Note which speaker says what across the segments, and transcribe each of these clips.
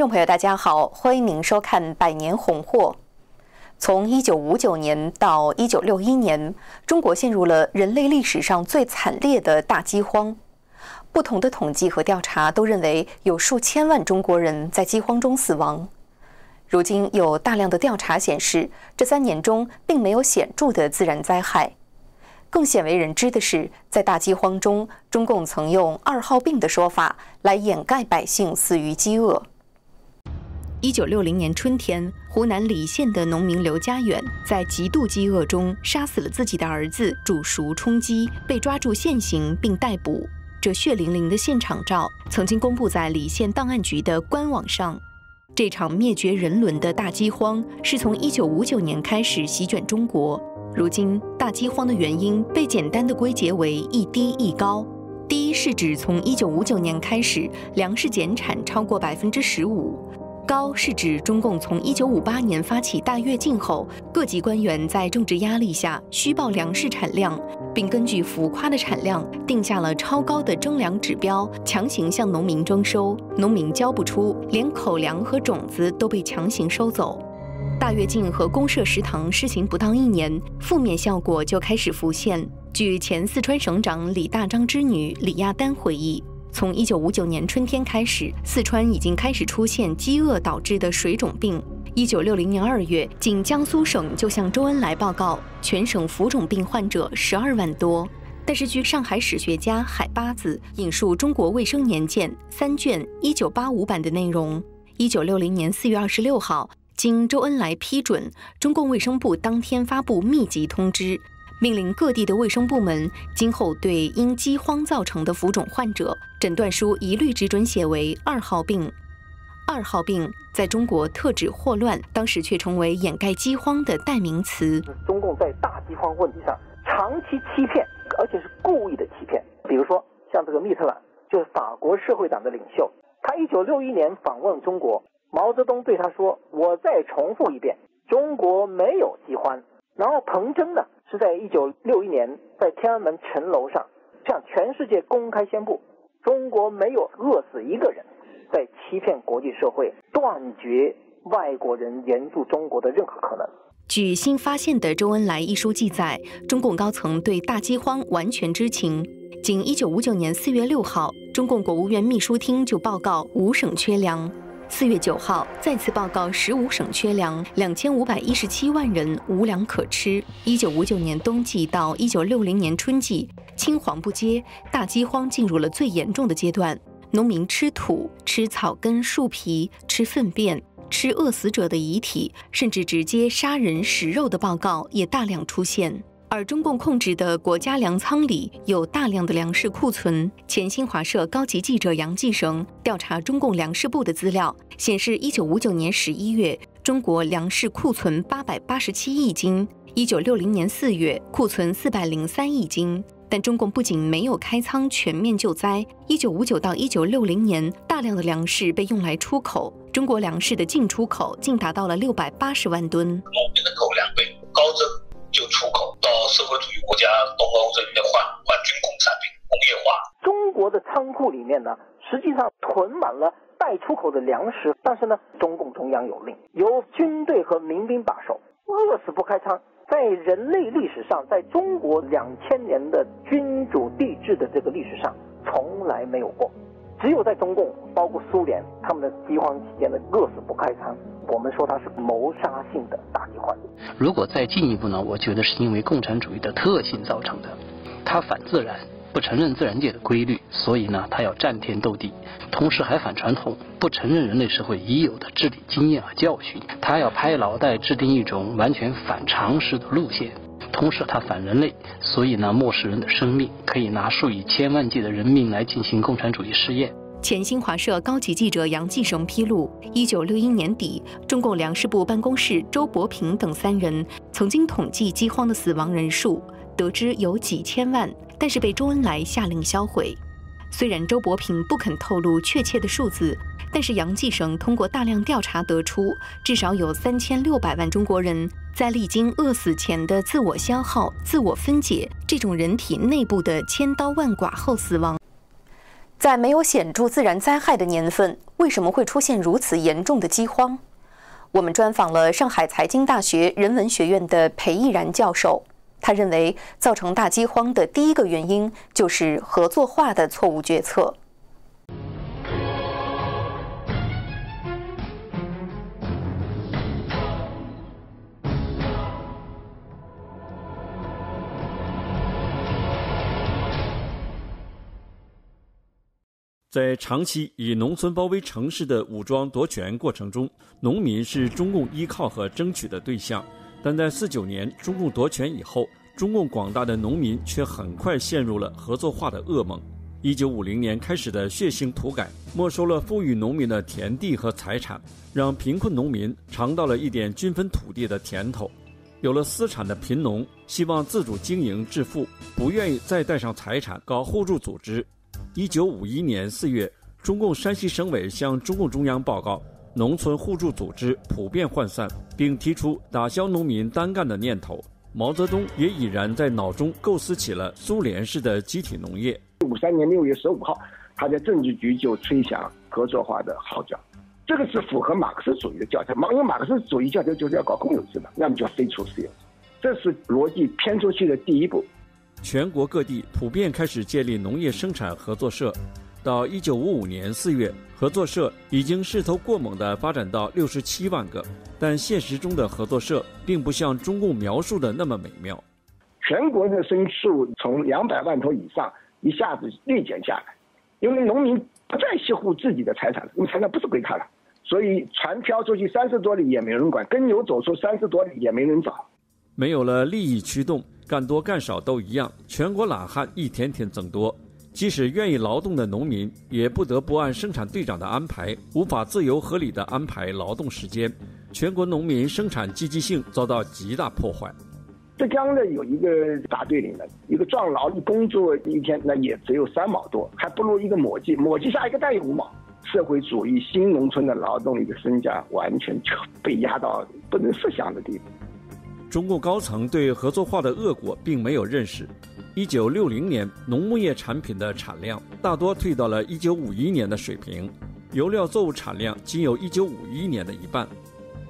Speaker 1: 观众朋友，大家好，欢迎您收看《百年红货》。从一九五九年到一九六一年，中国陷入了人类历史上最惨烈的大饥荒。不同的统计和调查都认为，有数千万中国人在饥荒中死亡。如今有大量的调查显示，这三年中并没有显著的自然灾害。更鲜为人知的是，在大饥荒中，中共曾用“二号病”的说法来掩盖百姓死于饥饿。一九六零年春天，湖南澧县的农民刘家远在极度饥饿中杀死了自己的儿子，煮熟充饥，被抓住现行并逮捕。这血淋淋的现场照曾经公布在澧县档案局的官网上。这场灭绝人伦的大饥荒是从一九五九年开始席卷中国。如今，大饥荒的原因被简单的归结为一低一高。低是指从一九五九年开始，粮食减产超过百分之十五。高是指中共从一九五八年发起大跃进后，各级官员在政治压力下虚报粮食产量，并根据浮夸的产量定下了超高的征粮指标，强行向农民征收，农民交不出，连口粮和种子都被强行收走。大跃进和公社食堂施行不到一年，负面效果就开始浮现。据前四川省长李大章之女李亚丹回忆。从一九五九年春天开始，四川已经开始出现饥饿导致的水肿病。一九六零年二月，仅江苏省就向周恩来报告，全省浮肿病患者十二万多。但是，据上海史学家海八子引述《中国卫生年鉴》三卷一九八五版的内容，一九六零年四月二十六号，经周恩来批准，中共卫生部当天发布密集通知。命令各地的卫生部门今后对因饥荒造成的浮肿患者诊断书一律只准写为二号病。二号病在中国特指霍乱，当时却成为掩盖饥荒的代名词。
Speaker 2: 中共在大饥荒问题上长期欺骗，而且是故意的欺骗。比如说，像这个密特朗，就是法国社会党的领袖，他一九六一年访问中国，毛泽东对他说：“我再重复一遍，中国没有饥荒。”然后彭真呢？是在一九六一年，在天安门城楼上向全世界公开宣布，中国没有饿死一个人，在欺骗国际社会，断绝外国人援助中国的任何可能。
Speaker 1: 据新发现的周恩来一书记载，中共高层对大饥荒完全知情。仅一九五九年四月六号，中共国务院秘书厅就报告五省缺粮。四月九号，再次报告十五省缺粮，两千五百一十七万人无粮可吃。一九五九年冬季到一九六零年春季，青黄不接，大饥荒进入了最严重的阶段。农民吃土、吃草根、树皮、吃粪便、吃饿死者的遗体，甚至直接杀人食肉的报告也大量出现。而中共控制的国家粮仓里有大量的粮食库存。前新华社高级记者杨继绳调查中共粮食部的资料，显示，一九五九年十一月，中国粮食库存八百八十七亿斤；一九六零年四月，库存四百零三亿斤。但中共不仅没有开仓全面救灾，一九五九到一九六零年，大量的粮食被用来出口，中国粮食的进出口竟达到了六百八十万吨。我
Speaker 3: 们的口粮被高增。就出口到社会主义国家东欧这边换换军工产品工业化。
Speaker 2: 中国的仓库里面呢，实际上囤满了待出口的粮食，但是呢，中共中央有令，由军队和民兵把守，饿死不开仓。在人类历史上，在中国两千年的君主帝制的这个历史上，从来没有过。只有在中共，包括苏联，他们的饥荒期间的饿死不开仓，我们说它是谋杀性的大饥荒。
Speaker 4: 如果再进一步呢？我觉得是因为共产主义的特性造成的，它反自然，不承认自然界的规律，所以呢，它要战天斗地，同时还反传统，不承认人类社会已有的治理经验和教训，它要拍脑袋制定一种完全反常识的路线。同时，它反人类，所以呢，漠视人的生命，可以拿数以千万计的人命来进行共产主义试验。
Speaker 1: 前新华社高级记者杨继绳披露，一九六一年底，中共粮食部办公室周伯平等三人曾经统计饥荒的死亡人数，得知有几千万，但是被周恩来下令销毁。虽然周伯平不肯透露确切的数字。但是杨继绳通过大量调查得出，至少有三千六百万中国人在历经饿死前的自我消耗、自我分解这种人体内部的千刀万剐后死亡。在没有显著自然灾害的年份，为什么会出现如此严重的饥荒？我们专访了上海财经大学人文学院的裴毅然教授，他认为造成大饥荒的第一个原因就是合作化的错误决策。
Speaker 5: 在长期以农村包围城市的武装夺权过程中，农民是中共依靠和争取的对象。但在四九年中共夺权以后，中共广大的农民却很快陷入了合作化的噩梦。一九五零年开始的血腥土改，没收了富裕农民的田地和财产，让贫困农民尝到了一点均分土地的甜头。有了私产的贫农，希望自主经营致富，不愿意再带上财产搞互助组织。一九五一年四月，中共山西省委向中共中央报告，农村互助组织普遍涣散，并提出打消农民单干的念头。毛泽东也已然在脑中构思起了苏联式的集体农业。
Speaker 6: 五三年六月十五号，他在政治局就吹响合作化的号角，这个是符合马克思主义的教条。马因为马克思主义教条就是要搞公有制的，那么就要废除私有制，这是逻辑偏出去的第一步。
Speaker 5: 全国各地普遍开始建立农业生产合作社，到一九五五年四月，合作社已经势头过猛地发展到六十七万个。但现实中的合作社并不像中共描述的那么美妙。
Speaker 6: 全国的牲畜从两百万头以上一下子锐减下来，因为农民不再惜护自己的财产，因为财产不是归他了，所以船漂出去三十多里也没人管，耕牛走出三十多里也没人找。
Speaker 5: 没有了利益驱动。干多干少都一样，全国懒汉一天天增多。即使愿意劳动的农民，也不得不按生产队长的安排，无法自由合理的安排劳动时间。全国农民生产积极性遭到极大破坏。
Speaker 6: 浙江的有一个大队里呢，一个壮劳力工作一天，那也只有三毛多，还不如一个抹剂，抹剂下一个蛋有五毛。社会主义新农村的劳动力的身价，完全被压到不能设想的地步。
Speaker 5: 中共高层对合作化的恶果并没有认识。一九六零年，农牧业产品的产量大多退到了一九五一年的水平，油料作物产量仅有一九五一年的一半。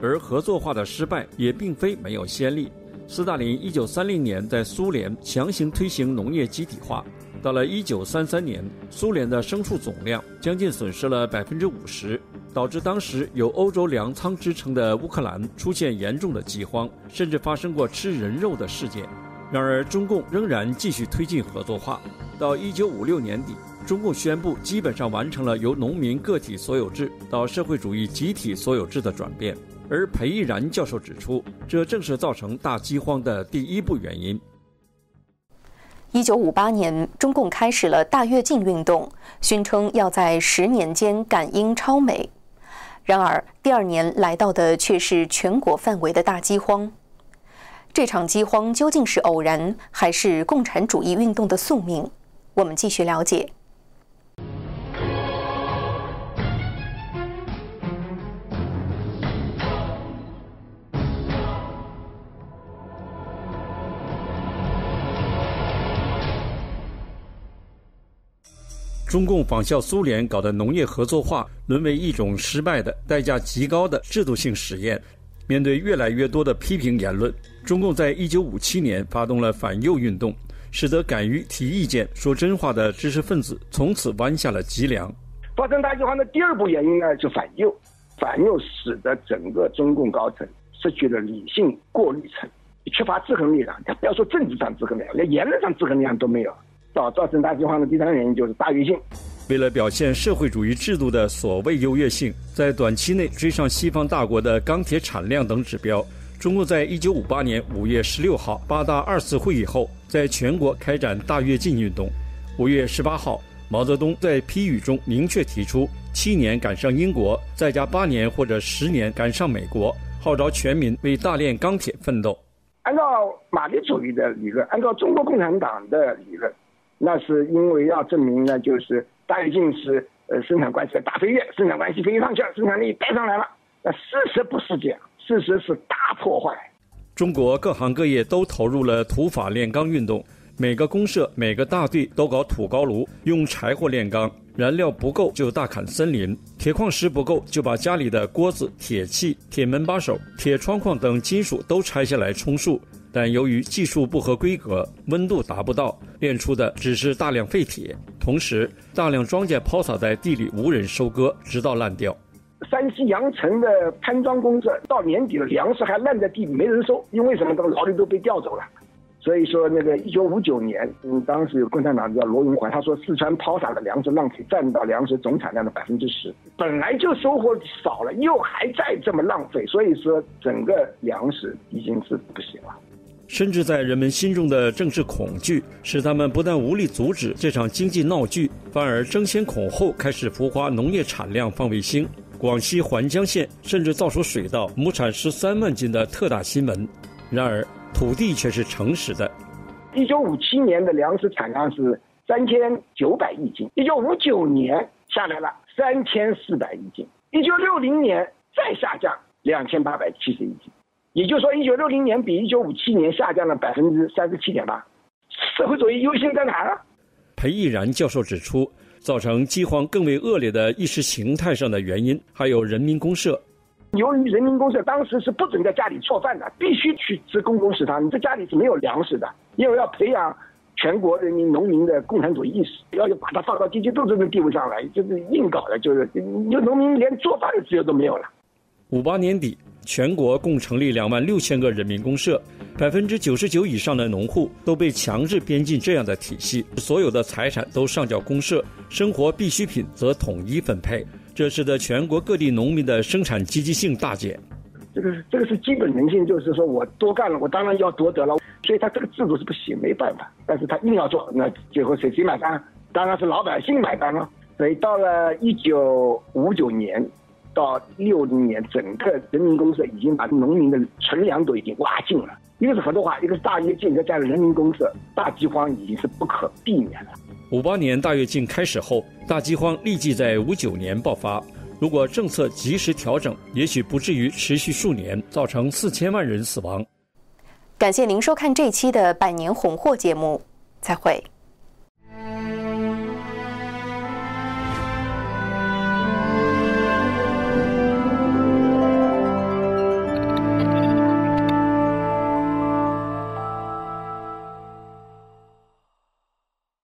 Speaker 5: 而合作化的失败也并非没有先例。斯大林一九三零年在苏联强行推行农业集体化，到了一九三三年，苏联的牲畜总量将近损失了百分之五十。导致当时有欧洲粮仓之称的乌克兰出现严重的饥荒，甚至发生过吃人肉的事件。然而，中共仍然继续推进合作化。到一九五六年底，中共宣布基本上完成了由农民个体所有制到社会主义集体所有制的转变。而裴毅然教授指出，这正是造成大饥荒的第一步原因。
Speaker 1: 一九五八年，中共开始了大跃进运动，宣称要在十年间赶英超美。然而，第二年来到的却是全国范围的大饥荒。这场饥荒究竟是偶然，还是共产主义运动的宿命？我们继续了解。
Speaker 5: 中共仿效苏联搞的农业合作化，沦为一种失败的、代价极高的制度性实验。面对越来越多的批评言论，中共在一九五七年发动了反右运动，使得敢于提意见、说真话的知识分子从此弯下了脊梁。
Speaker 6: 发生大饥荒的第二步原因呢，就反右。反右使得整个中共高层失去了理性过滤层，缺乏制衡力量。他不要说政治上制衡力量，连言论上制衡力量都没有。造造成大饥荒的第三个原因就是大跃进。
Speaker 5: 为了表现社会主义制度的所谓优越性，在短期内追上西方大国的钢铁产量等指标，中共在一九五八年五月十六号八大二次会议后，在全国开展大跃进运动。五月十八号，毛泽东在批语中明确提出：七年赶上英国，再加八年或者十年赶上美国，号召全民为大炼钢铁奋斗。
Speaker 6: 按照马列主义的理论，按照中国共产党的理论。那是因为要证明呢，就是大跃进是呃生产关系的大飞跃，生产关系飞上去了，生产力带上来了。那事实不是这样，事实是大破坏。
Speaker 5: 中国各行各业都投入了土法炼钢运动，每个公社、每个大队都搞土高炉，用柴火炼钢，燃料不够就大砍森林，铁矿石不够就把家里的锅子、铁器、铁门把手、铁窗框等金属都拆下来充数。但由于技术不合规格，温度达不到，炼出的只是大量废铁。同时，大量庄稼抛洒在地里，无人收割，直到烂掉。
Speaker 6: 山西阳城的潘庄公社到年底了，粮食还烂在地里，没人收，因为什么？这个劳力都被调走了。所以说，那个一九五九年，嗯，当时有共产党叫罗荣桓，他说四川抛洒的粮食浪费占到粮食总产量的百分之十，本来就收获少了，又还在这么浪费，所以说整个粮食已经是不行了。
Speaker 5: 甚至在人们心中的政治恐惧，使他们不但无力阻止这场经济闹剧，反而争先恐后开始浮夸农业产量放卫星。广西环江县甚至造出水稻亩产十三万斤的特大新闻。然而，土地却是诚实的。
Speaker 6: 一九五七年的粮食产量是三千九百亿斤，一九五九年下来了三千四百亿斤，一九六零年再下降两千八百七十亿斤，也就是说，一九六零年比一九五七年下降了百分之三十七点八。社会主义优先在哪儿？
Speaker 5: 裴毅然教授指出，造成饥荒更为恶劣的意识形态上的原因，还有人民公社。
Speaker 6: 由于人民公社当时是不准在家里做饭的，必须去吃公共食堂。你在家里是没有粮食的，因为要培养全国人民农民的共产主义意识，要把它放到阶级斗争的地位上来，就是硬搞的，就是你农民连做饭的自由都没有了。
Speaker 5: 五八年底，全国共成立两万六千个人民公社，百分之九十九以上的农户都被强制编进这样的体系，所有的财产都上缴公社，生活必需品则统一分配。这使得全国各地农民的生产积极性大减。
Speaker 6: 这个是这个是基本人性，就是说我多干了，我当然要多得了。所以他这个制度是不行，没办法。但是他硬要做，那最后谁谁买单？当然是老百姓买单了。所以到了一九五九年到六零年，整个人民公社已经把农民的存粮都已经挖尽了。一个是合作化，一个是大跃进，再加上人民公社，大饥荒已经是不可避免了。
Speaker 5: 五八年大跃进开始后，大饥荒立即在五九年爆发。如果政策及时调整，也许不至于持续数年，造成四千万人死亡。
Speaker 1: 感谢您收看这期的《百年红货》节目，再会。